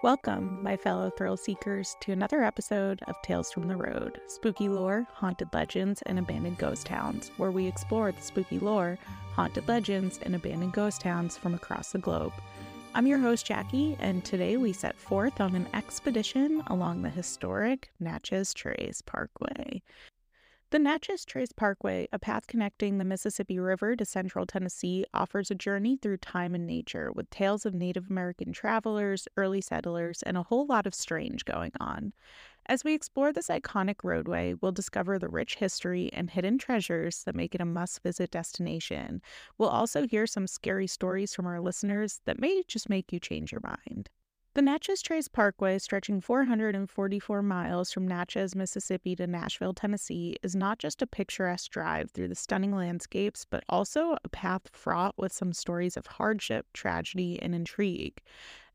Welcome, my fellow thrill seekers, to another episode of Tales from the Road spooky lore, haunted legends, and abandoned ghost towns, where we explore the spooky lore, haunted legends, and abandoned ghost towns from across the globe. I'm your host, Jackie, and today we set forth on an expedition along the historic Natchez Trace Parkway. The Natchez Trace Parkway, a path connecting the Mississippi River to central Tennessee, offers a journey through time and nature with tales of Native American travelers, early settlers, and a whole lot of strange going on. As we explore this iconic roadway, we'll discover the rich history and hidden treasures that make it a must visit destination. We'll also hear some scary stories from our listeners that may just make you change your mind. The Natchez Trace Parkway, stretching 444 miles from Natchez, Mississippi to Nashville, Tennessee, is not just a picturesque drive through the stunning landscapes, but also a path fraught with some stories of hardship, tragedy, and intrigue.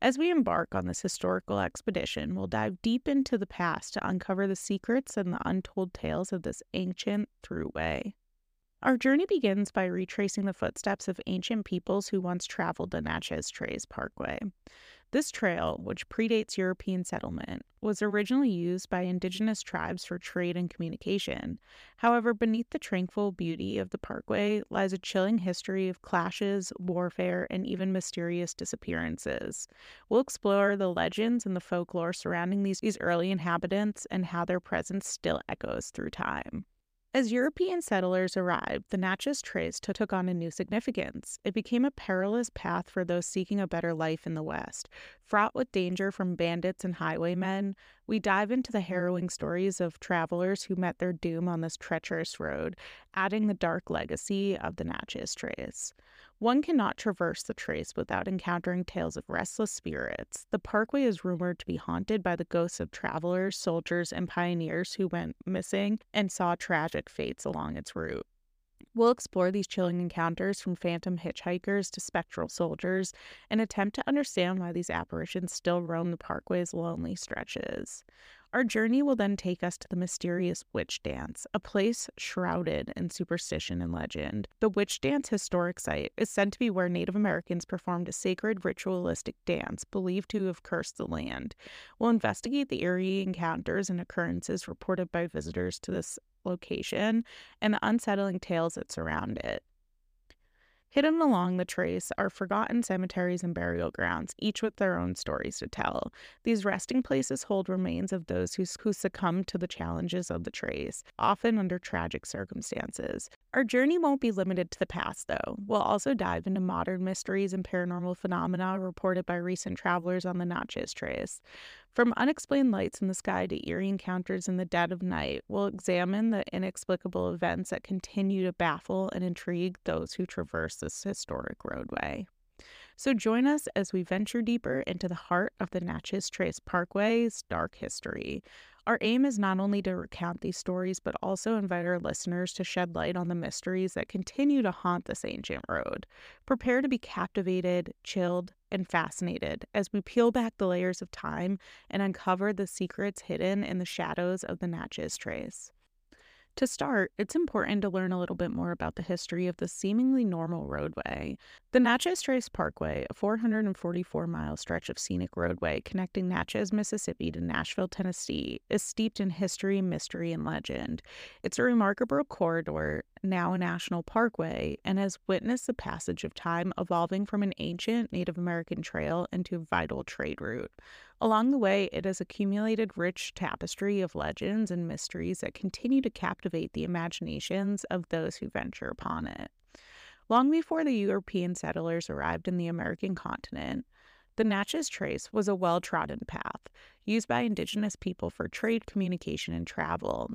As we embark on this historical expedition, we'll dive deep into the past to uncover the secrets and the untold tales of this ancient throughway. Our journey begins by retracing the footsteps of ancient peoples who once traveled the Natchez Trace Parkway. This trail, which predates European settlement, was originally used by indigenous tribes for trade and communication. However, beneath the tranquil beauty of the parkway lies a chilling history of clashes, warfare, and even mysterious disappearances. We'll explore the legends and the folklore surrounding these, these early inhabitants and how their presence still echoes through time. As European settlers arrived, the Natchez Trace took on a new significance. It became a perilous path for those seeking a better life in the West. Fraught with danger from bandits and highwaymen, we dive into the mm-hmm. harrowing stories of travelers who met their doom on this treacherous road, adding the dark legacy of the Natchez Trace. One cannot traverse the trace without encountering tales of restless spirits. The parkway is rumored to be haunted by the ghosts of travelers, soldiers, and pioneers who went missing and saw tragic fates along its route. We'll explore these chilling encounters from phantom hitchhikers to spectral soldiers and attempt to understand why these apparitions still roam the parkway's lonely stretches. Our journey will then take us to the mysterious witch dance, a place shrouded in superstition and legend. The witch dance historic site is said to be where Native Americans performed a sacred ritualistic dance believed to have cursed the land. We'll investigate the eerie encounters and occurrences reported by visitors to this location and the unsettling tales that surround it. Hidden along the trace are forgotten cemeteries and burial grounds, each with their own stories to tell. These resting places hold remains of those who, who succumbed to the challenges of the trace, often under tragic circumstances. Our journey won't be limited to the past, though. We'll also dive into modern mysteries and paranormal phenomena reported by recent travelers on the Natchez Trace. From unexplained lights in the sky to eerie encounters in the dead of night, we'll examine the inexplicable events that continue to baffle and intrigue those who traverse this historic roadway. So join us as we venture deeper into the heart of the Natchez Trace Parkway's dark history. Our aim is not only to recount these stories, but also invite our listeners to shed light on the mysteries that continue to haunt this ancient road. Prepare to be captivated, chilled, and fascinated as we peel back the layers of time and uncover the secrets hidden in the shadows of the Natchez Trace. To start, it's important to learn a little bit more about the history of the seemingly normal roadway. The Natchez Trace Parkway, a 444 mile stretch of scenic roadway connecting Natchez, Mississippi to Nashville, Tennessee, is steeped in history, mystery, and legend. It's a remarkable corridor, now a national parkway, and has witnessed the passage of time evolving from an ancient Native American trail into a vital trade route. Along the way, it has accumulated rich tapestry of legends and mysteries that continue to captivate the imaginations of those who venture upon it. Long before the European settlers arrived in the American continent, the Natchez Trace was a well trodden path used by indigenous people for trade, communication, and travel.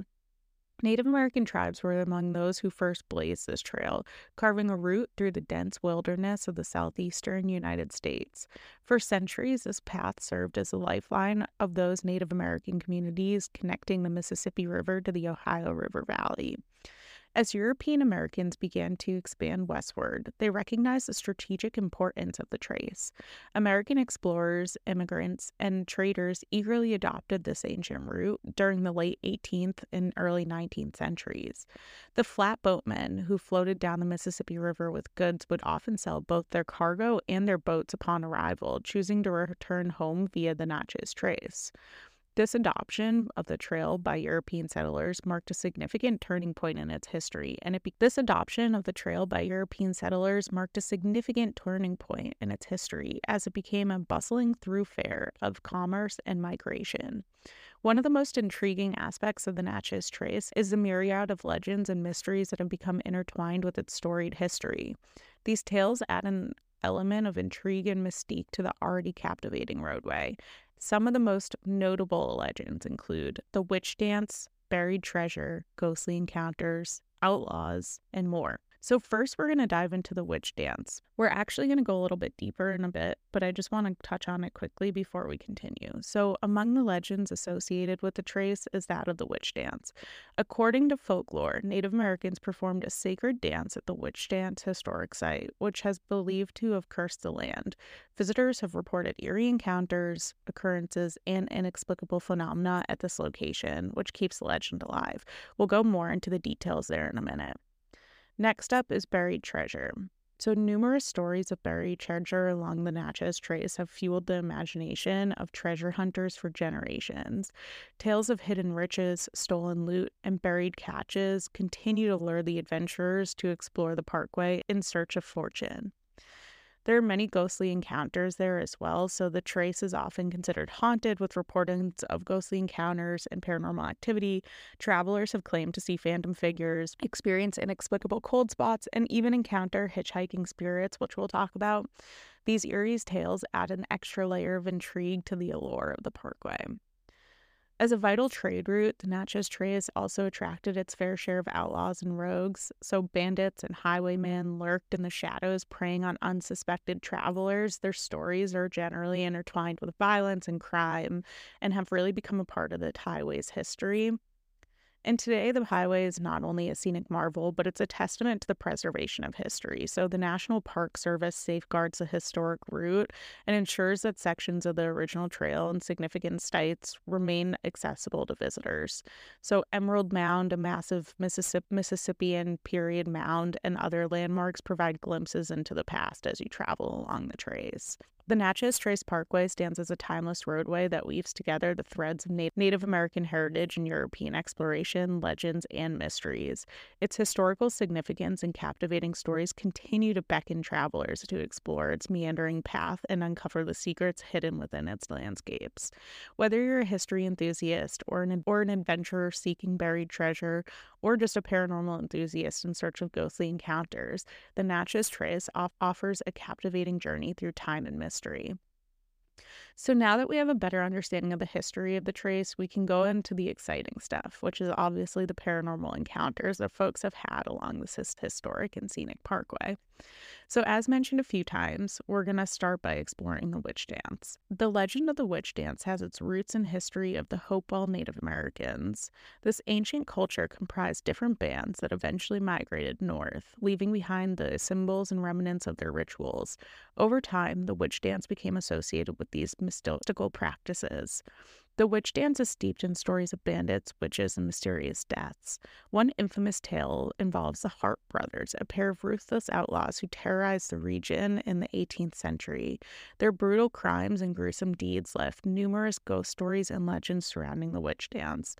Native American tribes were among those who first blazed this trail, carving a route through the dense wilderness of the southeastern United States. For centuries, this path served as a lifeline of those Native American communities connecting the Mississippi River to the Ohio River Valley. As European Americans began to expand westward, they recognized the strategic importance of the trace. American explorers, immigrants, and traders eagerly adopted this ancient route during the late 18th and early 19th centuries. The flatboatmen who floated down the Mississippi River with goods would often sell both their cargo and their boats upon arrival, choosing to return home via the Natchez Trace. This adoption of the trail by European settlers marked a significant turning point in its history, and it be- this adoption of the trail by European settlers marked a significant turning point in its history as it became a bustling thoroughfare of commerce and migration. One of the most intriguing aspects of the Natchez Trace is the myriad of legends and mysteries that have become intertwined with its storied history. These tales add an element of intrigue and mystique to the already captivating roadway, some of the most notable legends include the witch dance, buried treasure, ghostly encounters, outlaws, and more. So, first, we're going to dive into the witch dance. We're actually going to go a little bit deeper in a bit, but I just want to touch on it quickly before we continue. So, among the legends associated with the trace is that of the witch dance. According to folklore, Native Americans performed a sacred dance at the witch dance historic site, which has believed to have cursed the land. Visitors have reported eerie encounters, occurrences, and inexplicable phenomena at this location, which keeps the legend alive. We'll go more into the details there in a minute. Next up is buried treasure. So, numerous stories of buried treasure along the Natchez Trace have fueled the imagination of treasure hunters for generations. Tales of hidden riches, stolen loot, and buried catches continue to lure the adventurers to explore the parkway in search of fortune. There are many ghostly encounters there as well, so the trace is often considered haunted with reportings of ghostly encounters and paranormal activity. Travelers have claimed to see phantom figures, experience inexplicable cold spots, and even encounter hitchhiking spirits, which we'll talk about. These eerie tales add an extra layer of intrigue to the allure of the parkway. As a vital trade route, the Natchez Trace also attracted its fair share of outlaws and rogues. So, bandits and highwaymen lurked in the shadows, preying on unsuspected travelers. Their stories are generally intertwined with violence and crime and have really become a part of the highway's history. And today, the highway is not only a scenic marvel, but it's a testament to the preservation of history. So, the National Park Service safeguards the historic route and ensures that sections of the original trail and significant sites remain accessible to visitors. So, Emerald Mound, a massive Mississippian period mound, and other landmarks provide glimpses into the past as you travel along the trace. The Natchez Trace Parkway stands as a timeless roadway that weaves together the threads of Native American heritage and European exploration, legends, and mysteries. Its historical significance and captivating stories continue to beckon travelers to explore its meandering path and uncover the secrets hidden within its landscapes. Whether you're a history enthusiast or an, or an adventurer seeking buried treasure, or just a paranormal enthusiast in search of ghostly encounters, the Natchez Trace off- offers a captivating journey through time and mystery mystery. So now that we have a better understanding of the history of the trace, we can go into the exciting stuff, which is obviously the paranormal encounters that folks have had along this historic and scenic parkway. So, as mentioned a few times, we're going to start by exploring the witch dance. The legend of the witch dance has its roots in history of the Hopewell Native Americans. This ancient culture comprised different bands that eventually migrated north, leaving behind the symbols and remnants of their rituals. Over time, the witch dance became associated with these mystical practices. The witch dance is steeped in stories of bandits, witches, and mysterious deaths. One infamous tale involves the Harpe brothers, a pair of ruthless outlaws who terrorized the region in the 18th century. Their brutal crimes and gruesome deeds left numerous ghost stories and legends surrounding the witch dance.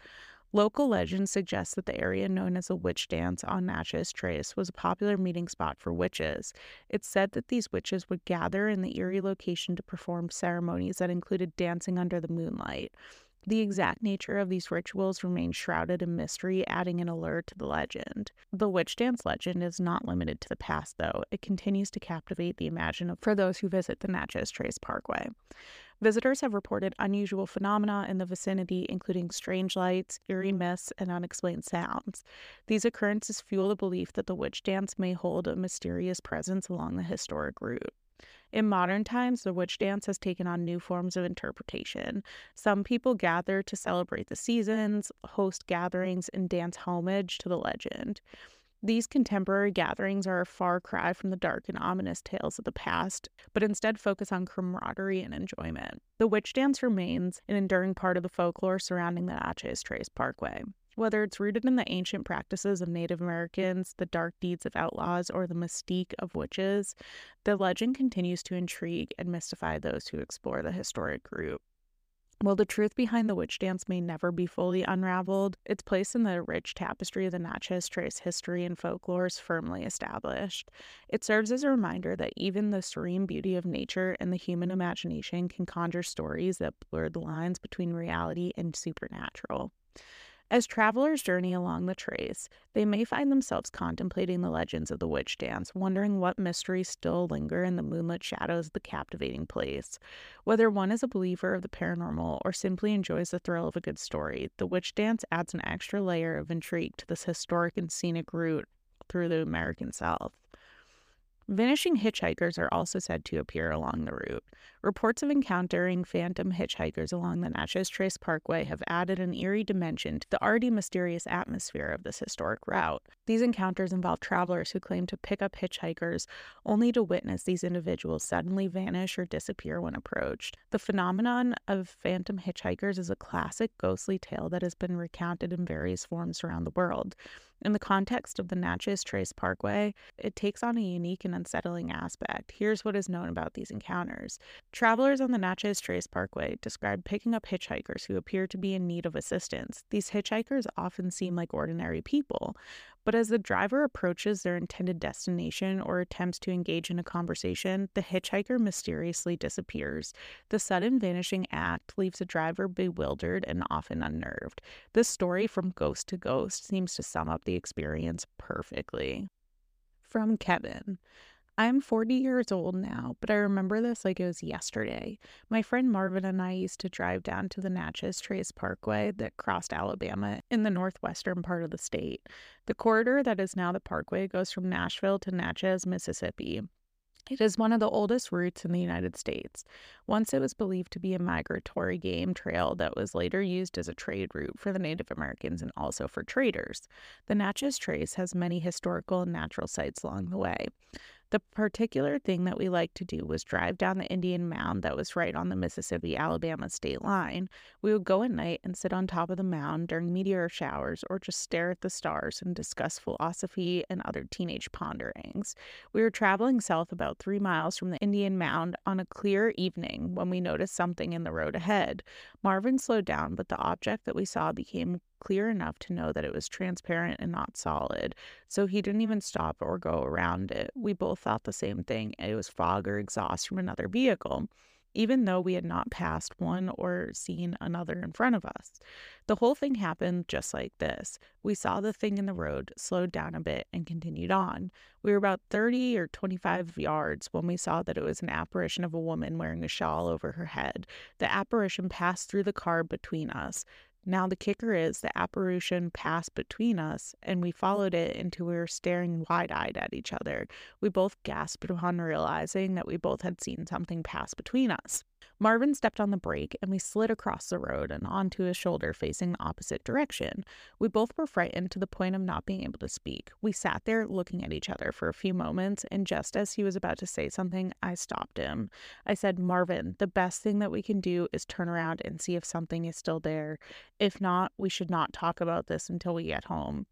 Local legends suggest that the area known as the Witch Dance on Natchez Trace was a popular meeting spot for witches. It's said that these witches would gather in the eerie location to perform ceremonies that included dancing under the moonlight. The exact nature of these rituals remains shrouded in mystery, adding an allure to the legend. The witch dance legend is not limited to the past, though. It continues to captivate the imagination for those who visit the Natchez Trace Parkway. Visitors have reported unusual phenomena in the vicinity, including strange lights, eerie mm. mists, and unexplained sounds. These occurrences fuel the belief that the witch dance may hold a mysterious presence along the historic route. In modern times, the witch dance has taken on new forms of interpretation. Some people gather to celebrate the seasons, host gatherings, and dance homage to the legend. These contemporary gatherings are a far cry from the dark and ominous tales of the past, but instead focus on camaraderie and enjoyment. The witch dance remains an enduring part of the folklore surrounding the Natchez Trace Parkway. Whether it's rooted in the ancient practices of Native Americans, the dark deeds of outlaws, or the mystique of witches, the legend continues to intrigue and mystify those who explore the historic route. While the truth behind the witch dance may never be fully unraveled, its place in the rich tapestry of the Natchez Trace history and folklore is firmly established. It serves as a reminder that even the serene beauty of nature and the human imagination can conjure stories that blur the lines between reality and supernatural. As travelers journey along the trace, they may find themselves contemplating the legends of the witch dance, wondering what mysteries still linger in the moonlit shadows of the captivating place. Whether one is a believer of the paranormal or simply enjoys the thrill of a good story, the witch dance adds an extra layer of intrigue to this historic and scenic route through the American South. Vanishing hitchhikers are also said to appear along the route. Reports of encountering phantom hitchhikers along the Natchez Trace Parkway have added an eerie dimension to the already mysterious atmosphere of this historic route. These encounters involve travelers who claim to pick up hitchhikers only to witness these individuals suddenly vanish or disappear when approached. The phenomenon of phantom hitchhikers is a classic ghostly tale that has been recounted in various forms around the world. In the context of the Natchez Trace Parkway, it takes on a unique and unsettling aspect. Here's what is known about these encounters. Travelers on the Natchez Trace Parkway describe picking up hitchhikers who appear to be in need of assistance. These hitchhikers often seem like ordinary people, but as the driver approaches their intended destination or attempts to engage in a conversation, the hitchhiker mysteriously disappears. The sudden vanishing act leaves the driver bewildered and often unnerved. This story, from ghost to ghost, seems to sum up the experience perfectly. From Kevin. I'm 40 years old now, but I remember this like it was yesterday. My friend Marvin and I used to drive down to the Natchez Trace Parkway that crossed Alabama in the northwestern part of the state. The corridor that is now the parkway goes from Nashville to Natchez, Mississippi. It is one of the oldest routes in the United States. Once it was believed to be a migratory game trail that was later used as a trade route for the Native Americans and also for traders. The Natchez Trace has many historical and natural sites along the way. The particular thing that we liked to do was drive down the Indian mound that was right on the Mississippi Alabama state line. We would go at night and sit on top of the mound during meteor showers or just stare at the stars and discuss philosophy and other teenage ponderings. We were traveling south about three miles from the Indian mound on a clear evening when we noticed something in the road ahead. Marvin slowed down, but the object that we saw became clear enough to know that it was transparent and not solid. So he didn't even stop or go around it. We both thought the same thing. It was fog or exhaust from another vehicle, even though we had not passed one or seen another in front of us. The whole thing happened just like this. We saw the thing in the road, slowed down a bit, and continued on. We were about 30 or 25 yards when we saw that it was an apparition of a woman wearing a shawl over her head. The apparition passed through the car between us. Now, the kicker is the apparition passed between us, and we mm. followed it until we were staring wide eyed at each other. We both gasped upon realizing that we both had seen something pass between us. Marvin stepped on the brake and we slid across the road and onto his shoulder facing the opposite direction. We both were frightened to the point of not being able to speak. We sat there looking at each other for a few moments, and just as he was about to say something, I stopped him. I said, Marvin, the best thing that we can do is turn around and see if something is still there. If not, we should not talk about this until we get home.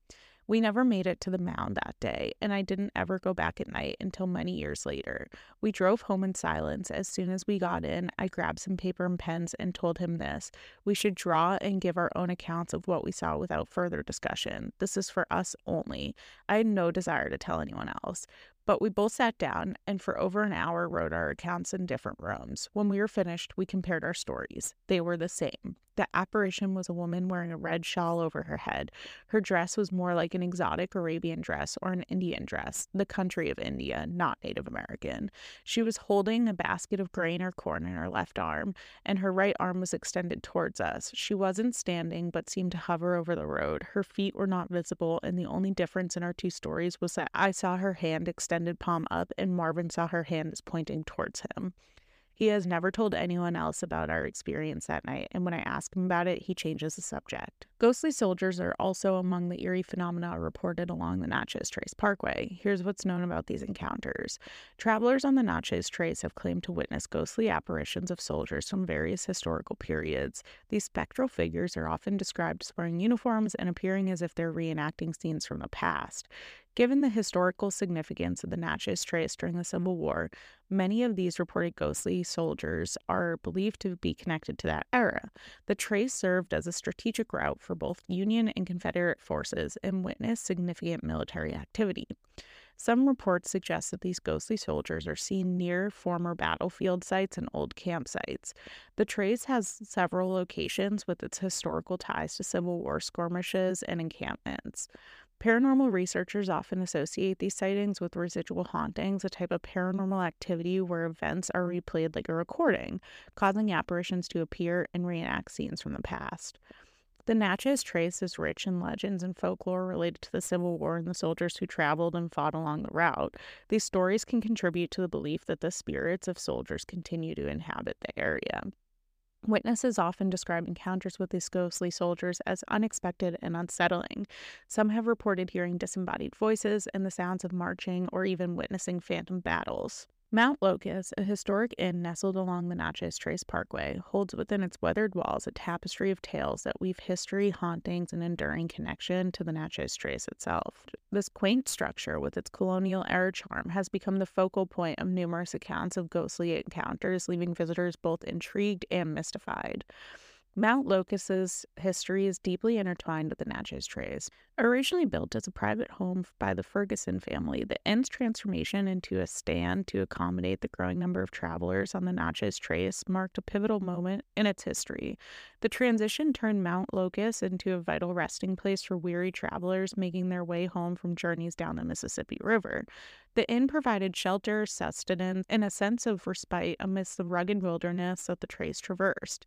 We never made it to the mound that day, and I didn't ever go back at night until many years later. We drove home in silence. As soon as we got in, I grabbed some paper and pens and told him this. We should draw and give our own accounts of what we saw without further discussion. This is for us only. I had no desire to tell anyone else. But we both sat down and for over an hour wrote our accounts in different rooms. When we were finished, we compared our stories. They were the same. The apparition was a woman wearing a red shawl over her head. Her dress was more like an exotic Arabian dress or an Indian dress, the country of India, not Native American. She was holding a basket of grain or corn in her left arm, and her right arm was extended towards us. She wasn't standing, but seemed to hover over the road. Her feet were not visible, and the only difference in our two stories was that I saw her hand extended palm up, and Marvin saw her hand as pointing towards him. He has never told anyone else about our experience that night, and when I ask him about it, he changes the subject. Ghostly soldiers are also among the eerie phenomena reported along the Natchez Trace Parkway. Here's what's known about these encounters. Travelers on the Natchez Trace have claimed to witness ghostly apparitions of soldiers from various historical periods. These spectral figures are often described as wearing uniforms and appearing as if they're reenacting scenes from the past. Given the historical significance of the Natchez Trace during the Civil War, many of these reported ghostly soldiers are believed to be connected to that era. The trace served as a strategic route for both Union and Confederate forces and witnessed significant military activity. Some reports suggest that these ghostly soldiers are seen near former battlefield sites and old campsites. The trace has several locations with its historical ties to Civil War skirmishes and encampments. Paranormal researchers often associate these sightings with residual hauntings, a type of paranormal activity where events are replayed like a recording, causing apparitions to appear and reenact scenes from the past. The Natchez Trace is rich in legends and folklore related to the Civil War and the soldiers who traveled and fought along the route. These stories can contribute to the belief that the spirits of soldiers continue to inhabit the area. Witnesses often describe encounters with these ghostly soldiers as unexpected and unsettling. Some have reported hearing disembodied voices and the sounds of marching or even witnessing phantom battles. Mount Locust, a historic inn nestled along the Natchez Trace Parkway, holds within its weathered walls a tapestry of tales that weave history, hauntings, and enduring connection to the Natchez Trace itself. This quaint structure, with its colonial era charm, has become the focal point of numerous accounts of ghostly encounters, leaving visitors both intrigued and mystified. Mount Locust's history is deeply intertwined with the Natchez Trace. Originally built as a private home by the Ferguson family, the inn's transformation into a stand to accommodate the growing number of travelers on the Natchez Trace marked a pivotal moment in its history. The transition turned Mount Locust into a vital resting place for weary travelers making their way home from journeys down the Mississippi River. The inn provided shelter, sustenance, and a sense of respite amidst the rugged wilderness that the trace traversed.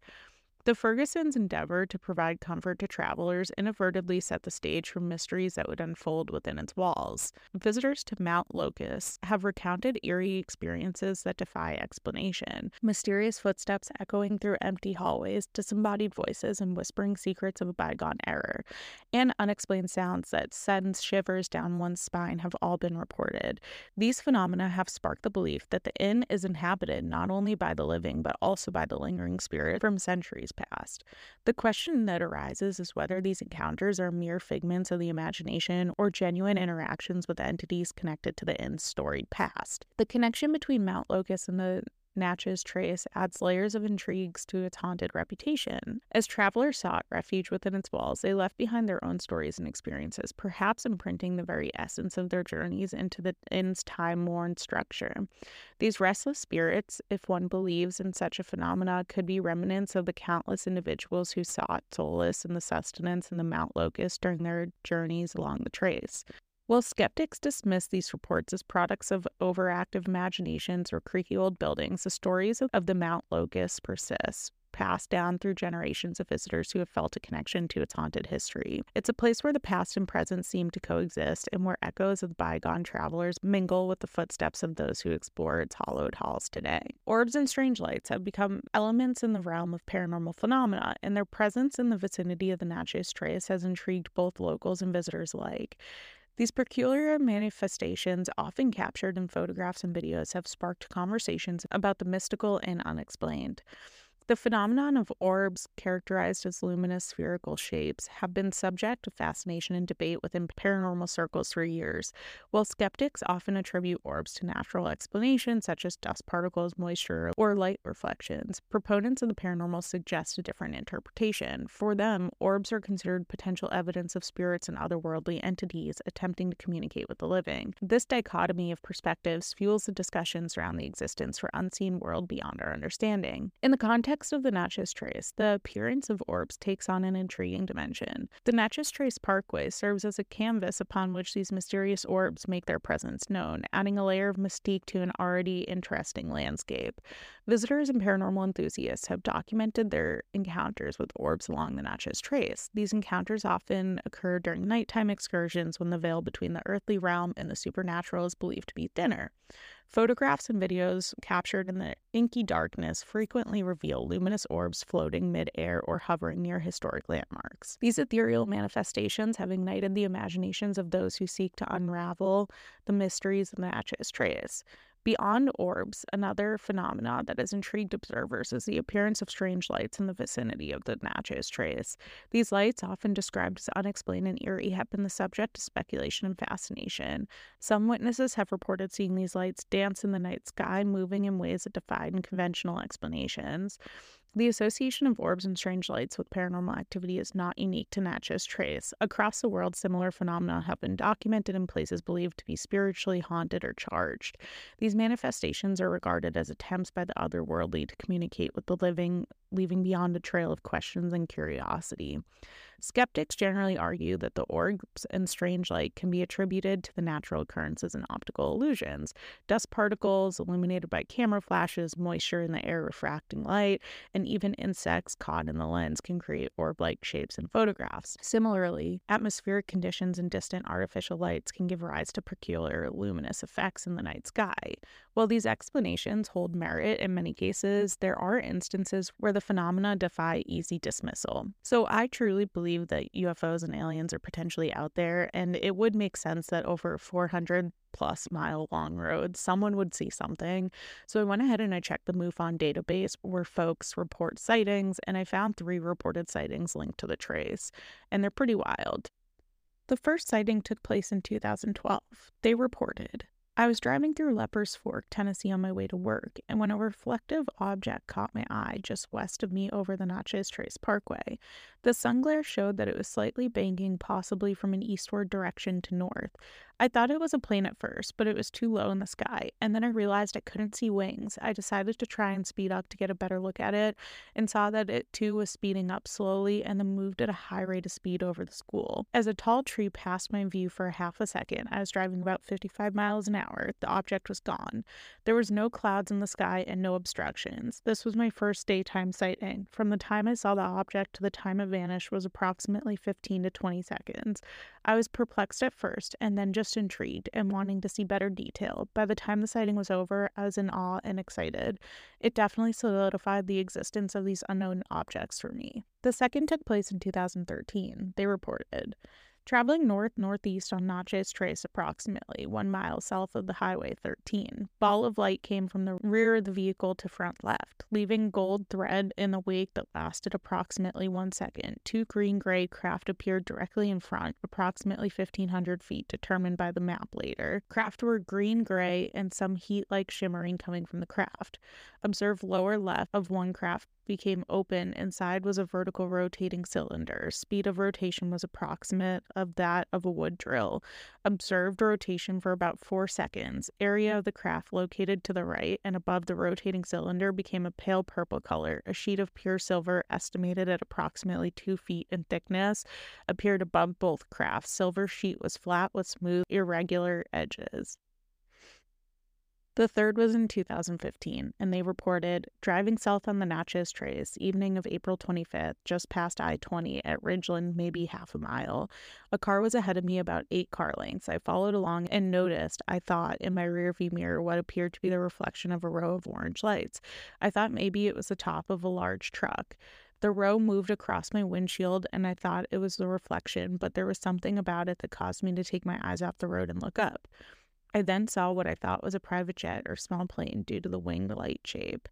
The Fergusons' endeavor to provide comfort to travelers inadvertently set the stage for mysteries that would unfold within its walls. Visitors to Mount Locust have recounted eerie experiences that defy explanation mysterious footsteps echoing through empty hallways, disembodied voices, and whispering secrets of a bygone era, and unexplained sounds that send shivers down one's spine have all been reported. These phenomena have sparked the belief that the inn is inhabited not only by the living but also by the lingering spirit from centuries past. The question that arises is whether these encounters are mere figments of the imagination or genuine interactions with entities connected to the inn's storied past. The connection between Mount Locust and the Natchez Trace adds layers of intrigues to its haunted reputation. As travelers sought refuge within its walls, they left behind their own stories and experiences, perhaps imprinting the very essence of their journeys into the inn's time worn structure. These restless spirits, if one believes in such a phenomena, could be remnants of the countless individuals who sought solace in the sustenance in the Mount Locust during their journeys along the trace. While skeptics dismiss these reports as products of overactive imaginations or creaky old buildings, the stories of the Mount Locust persist, passed down through generations of visitors who have felt a connection to its haunted history. It's a place where the past and present seem to coexist and where echoes of bygone travelers mingle with the footsteps of those who explore its hollowed halls today. Orbs and strange lights have become elements in the realm of paranormal phenomena, and their presence in the vicinity of the Natchez Trace has intrigued both locals and visitors alike. These peculiar manifestations, often captured in photographs and videos, have sparked conversations about the mystical and unexplained. The phenomenon of orbs, characterized as luminous spherical shapes, have been subject to fascination and debate within paranormal circles for years. While skeptics often attribute orbs to natural explanations such as dust particles, moisture, or light reflections, proponents of the paranormal suggest a different interpretation. For them, orbs are considered potential evidence of spirits and otherworldly entities attempting to communicate with the living. This dichotomy of perspectives fuels the discussions around the existence for unseen world beyond our understanding. In the context context of the Natchez Trace, the appearance of orbs takes on an intriguing dimension. The Natchez Trace Parkway serves as a canvas upon which these mysterious orbs make their presence known, adding a layer of mystique to an already interesting landscape. Visitors and paranormal enthusiasts have documented their encounters with orbs along the Natchez Trace. These encounters often occur during nighttime excursions when the veil between the earthly realm and the supernatural is believed to be thinner. Photographs and videos captured in the inky darkness frequently reveal luminous orbs floating midair or hovering near historic landmarks. These ethereal manifestations have ignited the imaginations of those who seek to unravel the mysteries of the Natchez Trace. Beyond orbs, another phenomenon that has intrigued observers is the appearance of strange lights in the vicinity of the Natchez Trace. These lights, often described as unexplained and eerie, have been the subject of speculation and fascination. Some witnesses have reported seeing these lights dance in the night sky, moving in ways that defied conventional explanations. The association of orbs and strange lights with paranormal activity is not unique to Natchez Trace. Across the world, similar phenomena have been documented in places believed to be spiritually haunted or charged. These manifestations are regarded as attempts by the otherworldly to communicate with the living, leaving beyond a trail of questions and curiosity. Skeptics generally argue that the orbs and strange light can be attributed to the natural occurrences and optical illusions dust particles illuminated by camera flashes, moisture in the air refracting light, and even insects caught in the lens can create orb like shapes in photographs. Similarly, atmospheric conditions and distant artificial lights can give rise to peculiar luminous effects in the night sky. While these explanations hold merit in many cases, there are instances where the phenomena defy easy dismissal. So I truly believe that UFOs and aliens are potentially out there, and it would make sense that over 400 plus mile long road, someone would see something. So I went ahead and I checked the MUFON database where folks report sightings, and I found three reported sightings linked to the trace, and they're pretty wild. The first sighting took place in 2012. They reported I was driving through Leipers Fork, Tennessee on my way to work, and when a reflective object caught my eye just west of me over the Natchez Trace Parkway, the sun glare showed that it was slightly banking, possibly from an eastward direction to north. I thought it was a plane at first, but it was too low in the sky, and then I realized I couldn't see wings. I decided to try and speed up to get a better look at it, and saw that it too was speeding up slowly and then moved at a high rate of speed over the school. As a tall tree passed my view for half a second, I was driving about 55 miles an hour. The object was gone. There was no clouds in the sky and no obstructions. This was my first daytime sighting. From the time I saw the object to the time it vanished was approximately 15 to 20 seconds. I was perplexed at first and then just intrigued and wanting to see better detail. By the time the sighting was over, I was in awe and excited. It definitely solidified the existence of these unknown objects for me. The second took place in 2013, they reported. Traveling north northeast on Natchez Trace, approximately one mile south of the Highway 13, ball of light came from the rear of the vehicle to front left, leaving gold thread in a wake that lasted approximately one second. Two green gray craft appeared directly in front, approximately 1,500 feet, determined by the map later. Craft were green gray and some heat like shimmering coming from the craft. Observe lower left of one craft became open. Inside was a vertical rotating cylinder. Speed of rotation was approximate of that of a wood drill. Observed rotation for about four seconds. Area of the craft located to the right and above the rotating cylinder became a pale purple color. A sheet of pure silver, estimated at approximately two feet in thickness, appeared above both crafts. Silver sheet was flat with smooth, irregular edges. The third was in 2015, and they reported driving south on the Natchez Trace, evening of April 25th, just past I 20 at Ridgeland, maybe half a mile. A car was ahead of me about eight car lengths. I followed along and noticed, I thought, in my rearview mirror what appeared to be the reflection of a row of orange lights. I thought maybe it was the top of a large truck. The row moved across my windshield, and I thought it was the reflection, but there was something about it that caused me to take my eyes off the road and look up. I then saw what I thought was a private jet or small plane due to the wing light shape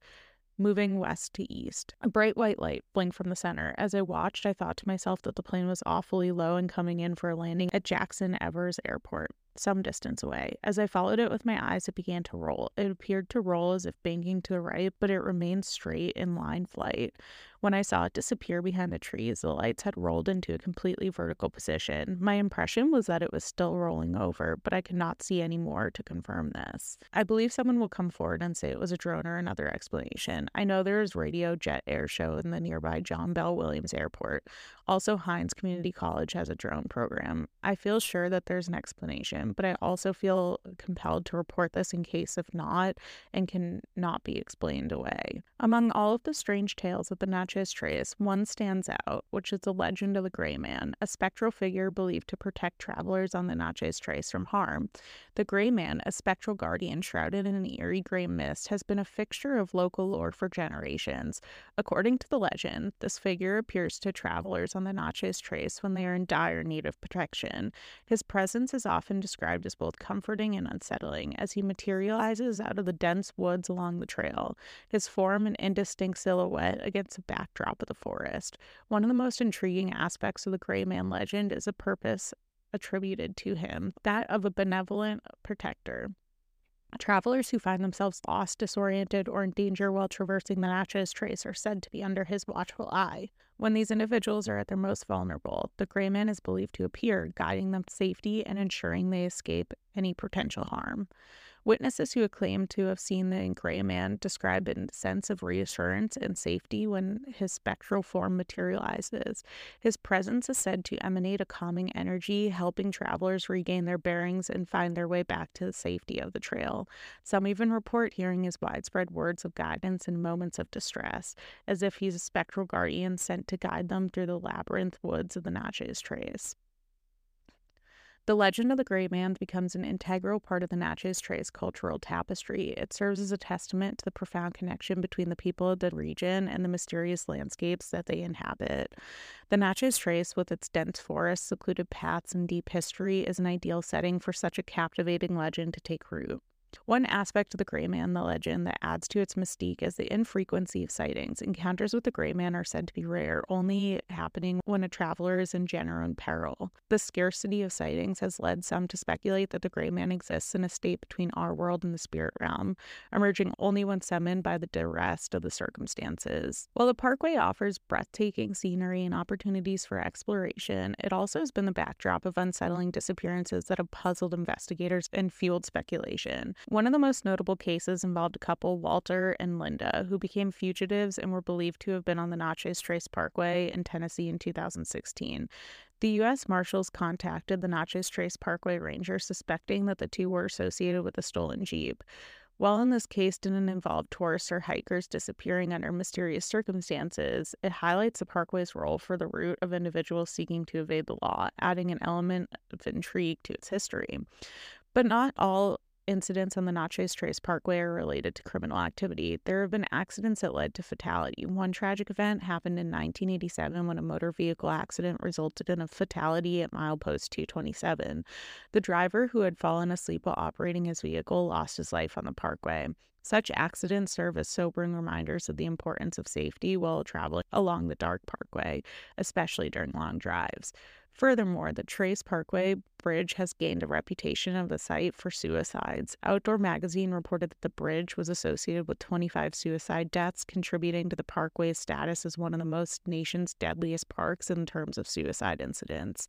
moving west to east. A bright white light blinked from the center. As I watched, I thought to myself that the plane was awfully low and coming in for a landing at Jackson Evers Airport some distance away. As I followed it with my eyes, it began to roll. It appeared to roll as if banking to the right, but it remained straight in line flight. When I saw it disappear behind the trees, the lights had rolled into a completely vertical position. My impression was that it was still rolling over, but I could not see any more to confirm this. I believe someone will come forward and say it was a drone or another explanation. I know there is Radio Jet Air Show in the nearby John Bell Williams Airport. Also, Hinds Community College has a drone program. I feel sure that there's an explanation, but I also feel compelled to report this in case if not and can not be explained away. Among all of the strange tales that the Natchez Trace, one stands out, which is the legend of the Gray Man, a spectral figure believed to protect travelers on the Natchez Trace from harm. The Gray Man, a spectral guardian shrouded in an eerie gray mist, has been a fixture of local lore for generations. According to the legend, this figure appears to travelers on the Natchez Trace when they are in dire need of protection. His presence is often described as both comforting and unsettling as he materializes out of the dense woods along the trail, his form an indistinct silhouette against the backdrop of the forest. One of the most intriguing aspects of the Gray Man legend is a purpose attributed to him, that of a benevolent protector. Travelers who find themselves lost, disoriented, or in danger while traversing the Natchez Trace are said to be under his watchful eye. When these individuals are at their most vulnerable, the Gray Man is believed to appear, guiding them to safety and ensuring they escape any potential harm. Witnesses who claim to have seen the gray man describe a sense of reassurance and safety when his spectral form materializes. His presence is said to emanate a calming energy, helping travelers regain their bearings and find their way back to the safety of the trail. Some even report hearing his widespread words of guidance in moments of distress, as if he's a spectral guardian sent to guide them through the labyrinth woods of the Natchez Trace. The legend of the Gray Man becomes an integral part of the Natchez Trace cultural tapestry. It serves as a testament to the profound connection between the people of the region and the mysterious landscapes that they inhabit. The Natchez Trace, with its dense forests, secluded paths, and deep history, is an ideal setting for such a captivating legend to take root. One aspect of the Gray Man, the legend, that adds to its mystique is the infrequency of sightings. Encounters with the Gray Man are said to be rare, only happening when a traveler is in genuine peril. The scarcity of sightings has led some to speculate that the Gray Man exists in a state between our world and the spirit realm, emerging only when summoned by the duress of the circumstances. While the parkway offers breathtaking scenery and opportunities for exploration, it also has been the backdrop of unsettling disappearances that have puzzled investigators and fueled speculation. One of the most notable cases involved a couple, Walter and Linda, who became fugitives and were believed to have been on the Natchez Trace Parkway in Tennessee in 2016. The U.S. Marshals contacted the Natchez Trace Parkway Ranger suspecting that the two were associated with a stolen Jeep. While in this case didn't involve tourists or hikers disappearing under mysterious circumstances, it highlights the parkway's role for the route of individuals seeking to evade the law, adding an element of intrigue to its history. But not all incidents on the Natchez Trace Parkway are related to criminal activity. There have been accidents that led to fatality. One tragic event happened in 1987 when a motor vehicle accident resulted in a fatality at milepost 227. The driver, who had fallen asleep while operating his vehicle, lost his life on the parkway. Such accidents serve as sobering reminders of the importance of safety while traveling along the dark parkway, especially during long drives. Furthermore, the Trace Parkway Bridge has gained a reputation of the site for suicides. Outdoor Magazine reported that the bridge was associated with 25 suicide deaths, contributing to the parkway's status as one of the most nation's deadliest parks in terms of suicide incidents.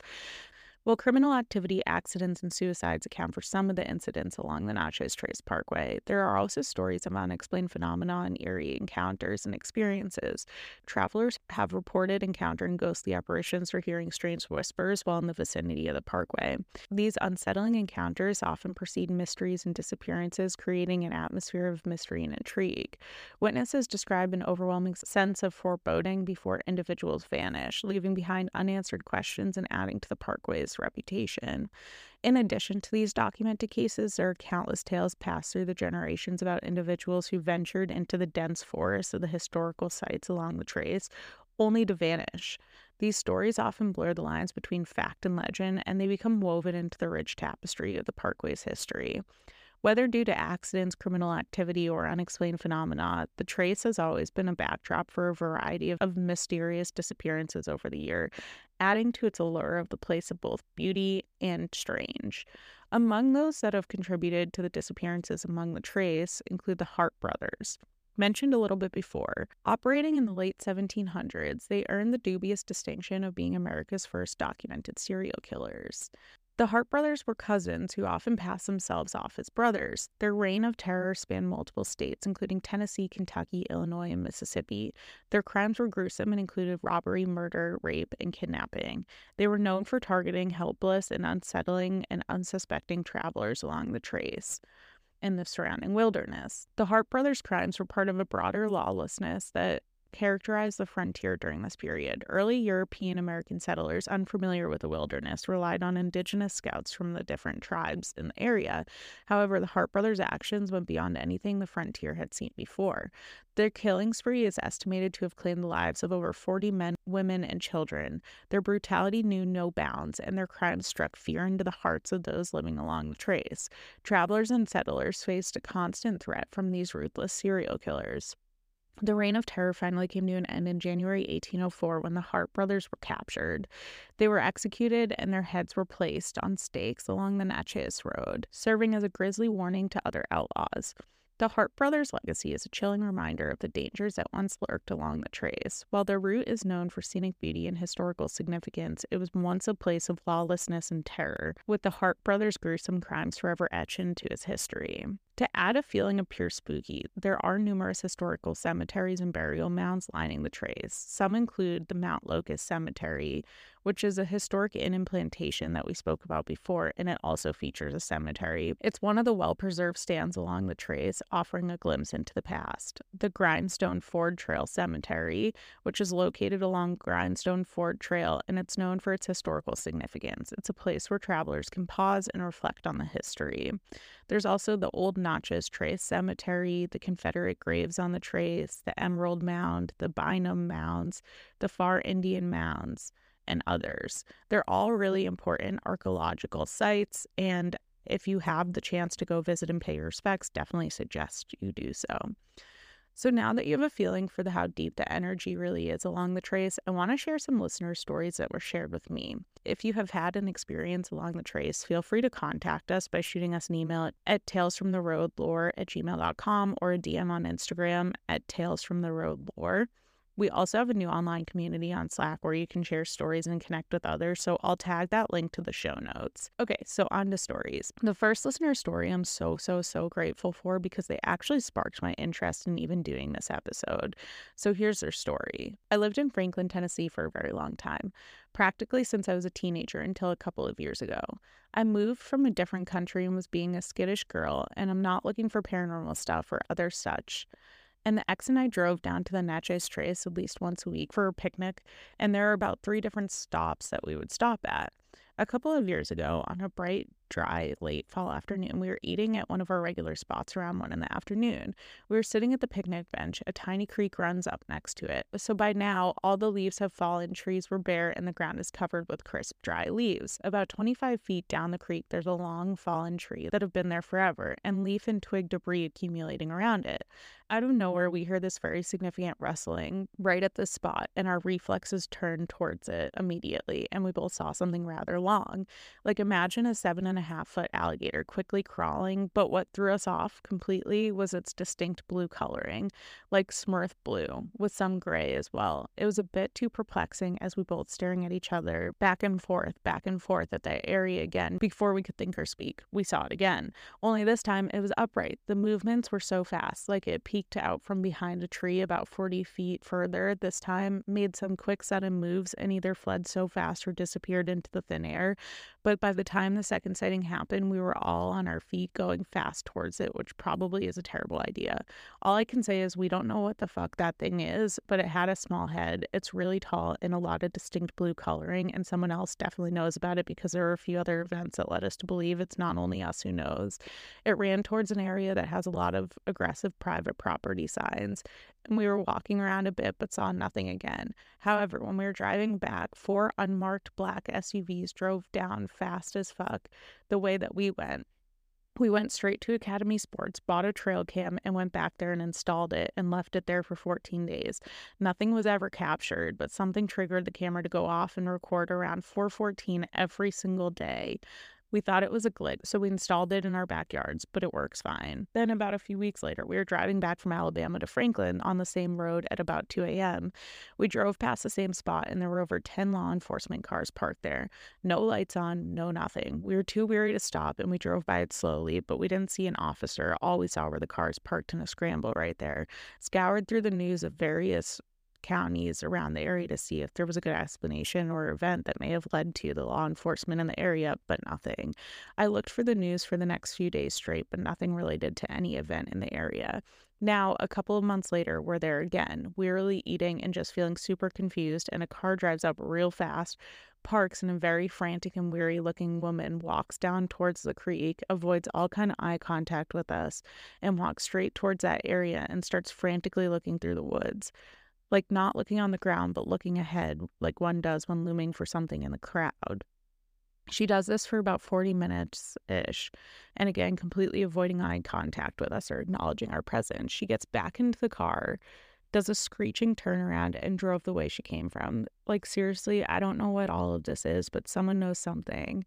While criminal activity, accidents, and suicides account for some of the incidents along the Natchez Trace Parkway, there are also stories of unexplained phenomena and eerie encounters and experiences. Travelers have reported encountering ghostly apparitions or hearing strange whispers while in the vicinity of the parkway. These unsettling encounters often precede mysteries and disappearances, creating an atmosphere of mystery and intrigue. Witnesses describe an overwhelming sense of foreboding before individuals vanish, leaving behind unanswered questions and adding to the parkway's reputation. In addition to these documented cases, there are countless tales passed through the generations about individuals who ventured into the dense forests of the historical sites along the trace, only to vanish. These stories often blur the lines between fact and legend, and they become woven into the rich tapestry of the parkway's history. Whether due to accidents, criminal activity, or unexplained phenomena, the trace has always been a backdrop for a variety of, of mysterious disappearances over the year, adding to its allure of the place of both beauty and strange. Among those that have contributed to the disappearances among the trace include the Harpe brothers. Mentioned a little bit before, operating in the late 1700s, they earned the dubious distinction of being America's first documented serial killers. The Harpe brothers were cousins who often passed themselves off as brothers. Their reign of terror spanned multiple states, including Tennessee, Kentucky, Illinois, and Mississippi. Their crimes were gruesome and included robbery, murder, rape, and kidnapping. They were known for targeting helpless and unsettling and unsuspecting travelers along the trace in the surrounding wilderness. The Harpe brothers' crimes were part of a broader lawlessness that characterized the frontier during this period. Early European American settlers, unfamiliar with the wilderness, relied on indigenous scouts from the different tribes in the area. However, the Harpe brothers' actions went beyond anything the frontier had seen before. Their killing spree is estimated to have claimed the lives of over 40 men, women, and children. Their brutality knew no bounds, and their crimes struck fear into the hearts of those living along the trace. Travelers and settlers faced a constant threat from these ruthless serial killers. The reign of terror finally came to an end in January 1804 when the Harpe brothers were captured. They were executed and their heads were placed on stakes along the Natchez Road, serving as a grisly warning to other outlaws. The Harpe brothers' legacy is a chilling reminder of the dangers that once lurked along the trace. While their route is known for scenic beauty and historical significance, it was once a place of lawlessness and terror, with the Harpe brothers' gruesome crimes forever etched into its history. To add a feeling of pure spooky, there are numerous historical cemeteries and burial mounds lining the trace. Some include the Mount Locust Cemetery, which is a historic inn and plantation that we spoke about before, and it also features a cemetery. It's one of the well preserved stands along the trace, offering a glimpse into the past. The Grindstone Ford Trail Cemetery, which is located along Grindstone Ford Trail, and it's known for its historical significance. It's a place where travelers can pause and reflect on the history. There's also the Old Natchez Trace Cemetery, the Confederate graves on the trace, the Emerald Mound, the Bynum Mounds, the Pharr Indian Mounds, and others. They're all really important archaeological sites, and if you have the chance to go visit and pay your respects, definitely suggest you do so. So now that you have a feeling for the how deep the energy really is along the trace, I want to share some listener stories that were shared with me. If you have had an experience along the trace, feel free to contact us by shooting us an email at, at talesfromtheroadlore at gmail.com or a DM on Instagram at talesfromtheroadlore. We also have a new online community on Slack where you can share stories and connect with others. So I'll tag that link to the show notes. Okay, so on to stories. The first listener story I'm so, so, so grateful for because they actually sparked my interest in even doing this episode. So here's their story. I lived in Franklin, Tennessee for a very long time, practically since I was a teenager until a couple of years ago. I moved from a different country and was being a skittish girl, and I'm not looking for paranormal stuff or other such. And the ex and I drove down to the Natchez Trace at least once a week for a picnic, and there are about three different stops that we would stop at. A couple of years ago, on a bright, dry, late fall afternoon, we were eating at one of our regular spots around one in the afternoon. We were sitting at the picnic bench. A tiny creek runs up next to it. So by now, all the leaves have fallen, trees were bare, and the ground is covered with crisp, dry leaves. About 25 feet down the creek, there's a long fallen tree that have been there forever, and leaf and twig debris accumulating around it. Out of nowhere, we hear this very significant rustling right at the spot, and our reflexes turn towards it immediately, and we both saw something rather long. Like, imagine a seven and a half foot alligator quickly crawling, but what threw us off completely was its distinct blue coloring, like smurf blue, with some gray as well. It was a bit too perplexing as we both staring at each other, back and forth, back and forth at that area again before we could think or speak. We saw it again, only this time it was upright. The movements were so fast, like it peeked out from behind a tree about 40 feet further this time, made some quick sudden moves, and either fled so fast or disappeared into the thin air. But by the time the second sighting happened, we were all on our feet going fast towards it, which probably is a terrible idea. All I can say is we don't know what the fuck that thing is, but it had a small head. It's really tall and a lot of distinct blue coloring, and someone else definitely knows about it because there are a few other events that led us to believe it's not only us who knows. It ran towards an area that has a lot of aggressive private property signs, and we were walking around a bit but saw nothing again. However, when we were driving back, four unmarked black SUVs drove down fast as fuck the way that we went. We went straight to Academy Sports, bought a trail cam, and went back there and installed it and left it there for 14 days. Nothing was ever captured, but something triggered the camera to go off and record around 414 every single day. We thought it was a glitch, so we installed it in our backyards, but it works fine. Then, about a few weeks later, we were driving back from Alabama to Franklin on the same road at about 2 a.m. We drove past the same spot, and there were over 10 law enforcement cars parked there. No lights on, no nothing. We were too weary to stop, and we drove by it slowly, but we didn't see an officer. All we saw were the cars parked in a scramble right there. Scoured through the news of various counties around the area to see if there was a good explanation or event that may have led to the law enforcement in the area, but nothing. I looked for the news for the next few days straight, but nothing related to any event in the area. Now, a couple of months later, we're there again, wearily eating and just feeling super confused, and a car drives up real fast, parks, and a very frantic and weary looking woman walks down towards the creek, avoids all kind of eye contact with us, and walks straight towards that area and starts frantically looking through the woods. Like not looking on the ground, but looking ahead, like one does when looming for something in the crowd. She does this for about 40 minutes ish, and again, completely avoiding eye contact with us or acknowledging our presence. She gets back into the car, does a screeching turnaround, and drove the way she came from. Like, seriously, I don't know what all of this is, but someone knows something.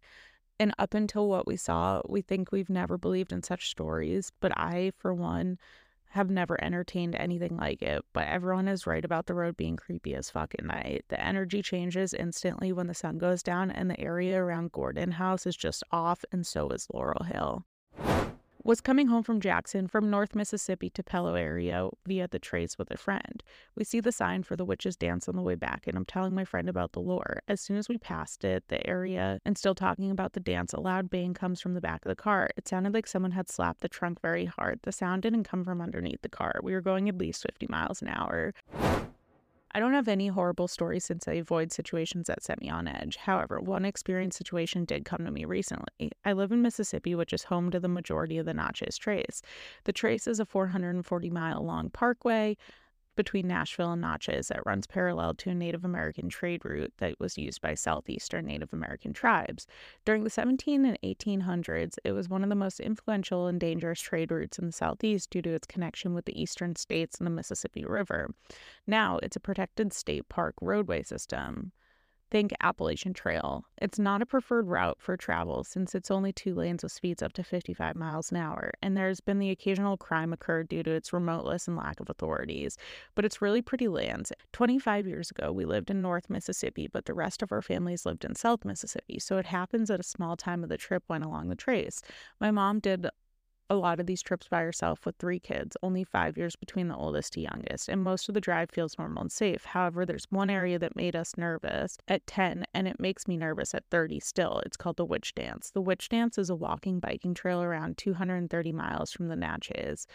And up until what we saw, we think we've never believed in such stories. But I, for one, have never entertained anything like it, but everyone is right about the road being creepy as fuck at night. The energy changes instantly when the sun goes down, and the area around Gordon House is just off, and so is Laurel Hill was coming home from Jackson from North Mississippi to Pellow area via the trace with a friend. We see the sign for the witches' dance on the way back, and I'm telling my friend about the lore. As soon as we passed it, the area, and still talking about the dance, a loud bang comes from the back of the car. It sounded like someone had slapped the trunk very hard. The sound didn't come from underneath the car. We were going at least 50 miles an hour. I don't have any horrible stories since I avoid situations that set me on edge. However, one experience situation did come to me recently. I live in Mississippi, which is home to the majority of the Natchez Trace. The Trace is a 440 mile long parkway between Nashville and Natchez that runs parallel to a Native American trade route that was used by southeastern Native American tribes. During the 17 and 1800s, it was one of the most influential and dangerous trade routes in the southeast due to its connection with the eastern states and the Mississippi River. Now, it's a protected state park roadway system. Think Appalachian Trail. It's not a preferred route for travel since it's only two lanes with speeds up to 55 miles an hour, and there's been the occasional crime occurred due to its remoteness and lack of authorities. But it's really pretty lands. 25 years ago, we lived in North Mississippi, but the rest of our families lived in South Mississippi, so it happens that a small time of the trip went along the trace. My mom did a lot of these trips by herself with three kids, only five years between the oldest to youngest, and most of the drive feels normal and safe. However, there's one area that made us nervous at 10, and it makes me nervous at 30 still. It's called the Witch Dance. The Witch Dance is a walking biking trail around 230 miles from the Natchez.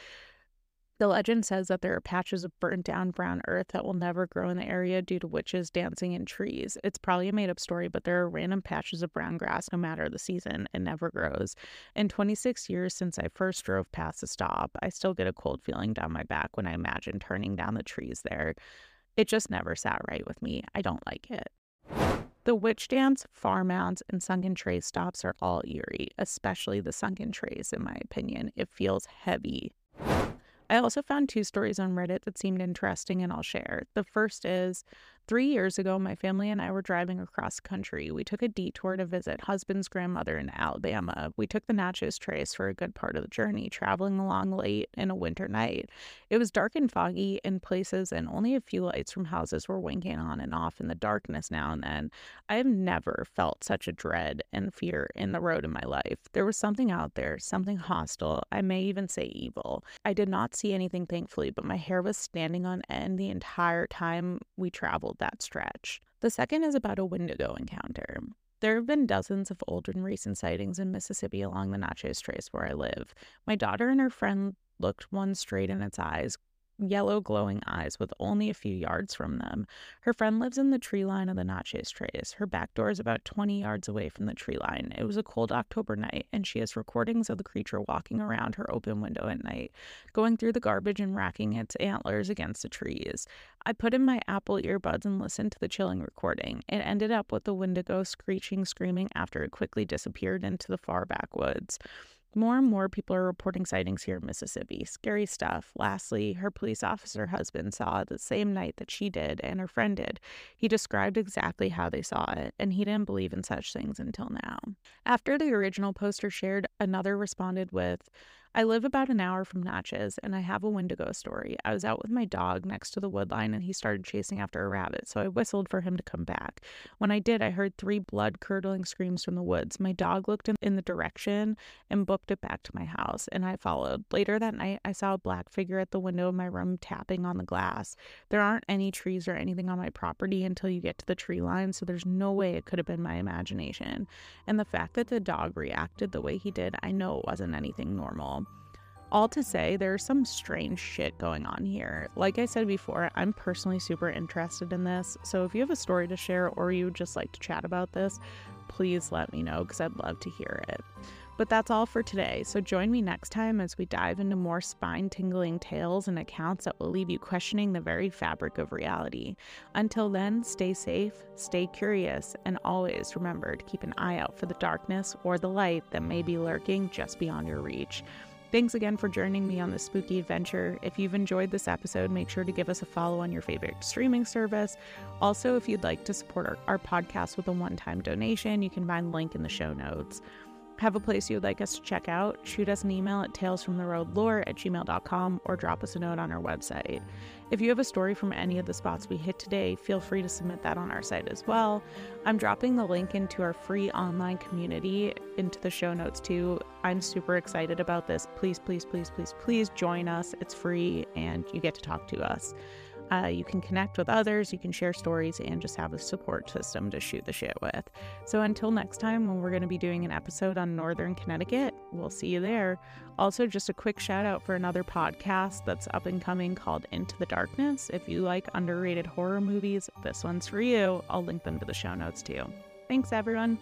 The legend says that there are patches of burnt down brown earth that will never grow in the area due to witches dancing in trees. It's probably a made up story, but there are random patches of brown grass no matter the season. It never grows. In 26 years since I first drove past the stop, I still get a cold feeling down my back when I imagine turning down the trees there. It just never sat right with me. I don't like it. The witch dance, Pharr mounds, and sunken trace stops are all eerie, especially the sunken trace, in my opinion. It feels heavy. I also found two stories on Reddit that seemed interesting and I'll share. The first is Three years ago, my family and I were driving across country. We took a detour to visit husband's grandmother in Alabama. We took the Natchez Trace for a good part of the journey, traveling along late in a winter night. It was dark and foggy in places, and only a few lights from houses were winking on and off in the darkness now and then. I have never felt such a dread and fear in the road in my life. There was something out there, something hostile, I may even say evil. I did not see anything, thankfully, but my hair was standing on end the entire time we traveled that stretch. The second is about a Wendigo encounter. There have been dozens of old and recent sightings in Mississippi along the Natchez Trace where I live. My daughter and her friend looked one straight in its eyes, yellow glowing eyes with only a few yards from them. Her friend lives in the tree line of the Natchez Trace. Her back door is about 20 yards away from the tree line. It was a cold October night, and she has recordings of the creature walking around her open window at night, going through the garbage and racking its antlers against the trees. I put in my Apple earbuds and listened to the chilling recording. It ended up with the Wendigo screeching, screaming after it quickly disappeared into the far backwoods. More and more people are reporting sightings here in Mississippi. Scary stuff. Lastly, her police officer husband saw it the same night that she did and her friend did. He described exactly how they saw it, and he didn't believe in such things until now. After the original poster shared, another responded with, I live about an hour from Natchez and I have a Wendigo story. I was out with my dog next to the woodline and he started chasing after a rabbit, so I whistled for him to come back. When I did, I heard three blood curdling screams from the woods. My dog looked in, in the direction and booked it back to my house, and I followed. Later that night, I saw a black figure at the window of my room tapping on the glass. There aren't any trees or anything on my property until you get to the tree line, so there's no way it could have been my imagination. And the fact that the dog reacted the way he did, I know it wasn't anything normal. All to say, there's some strange shit going on here. Like I said before, I'm personally super interested in this. So if you have a story to share or you just like to chat about this, please let me know because I'd love to hear it. But that's all for today. So join me next time as we dive into more spine tingling tales and accounts that will leave you questioning the very fabric of reality. Until then, stay safe, stay curious, and always remember to keep an eye out for the darkness or the light that may be lurking just beyond your reach. Thanks again for joining me on this spooky adventure. If you've enjoyed this episode, make sure to give us a follow on your favorite streaming service. Also, if you'd like to support our, our podcast with a one time donation, you can find the link in the show notes have a place you would like us to check out, shoot us an email at talesfromtheroadlore at gmail.com or drop us a note on our website. If you have a story from any of the spots we hit today, feel free to submit that on our site as well. I'm dropping the link into our free online community into the show notes too. I'm super excited about this. Please, please, please, please, please join us. It's free and you get to talk to us. Uh, you can connect with others, you can share stories, and just have a support system to shoot the shit with. So until next time, when we're going to be doing an episode on Northern Connecticut, we'll see you there. Also, just a quick shout out for another podcast that's up and coming called Into the Darkness. If you like underrated horror movies, this one's for you. I'll link them to the show notes too. Thanks, everyone.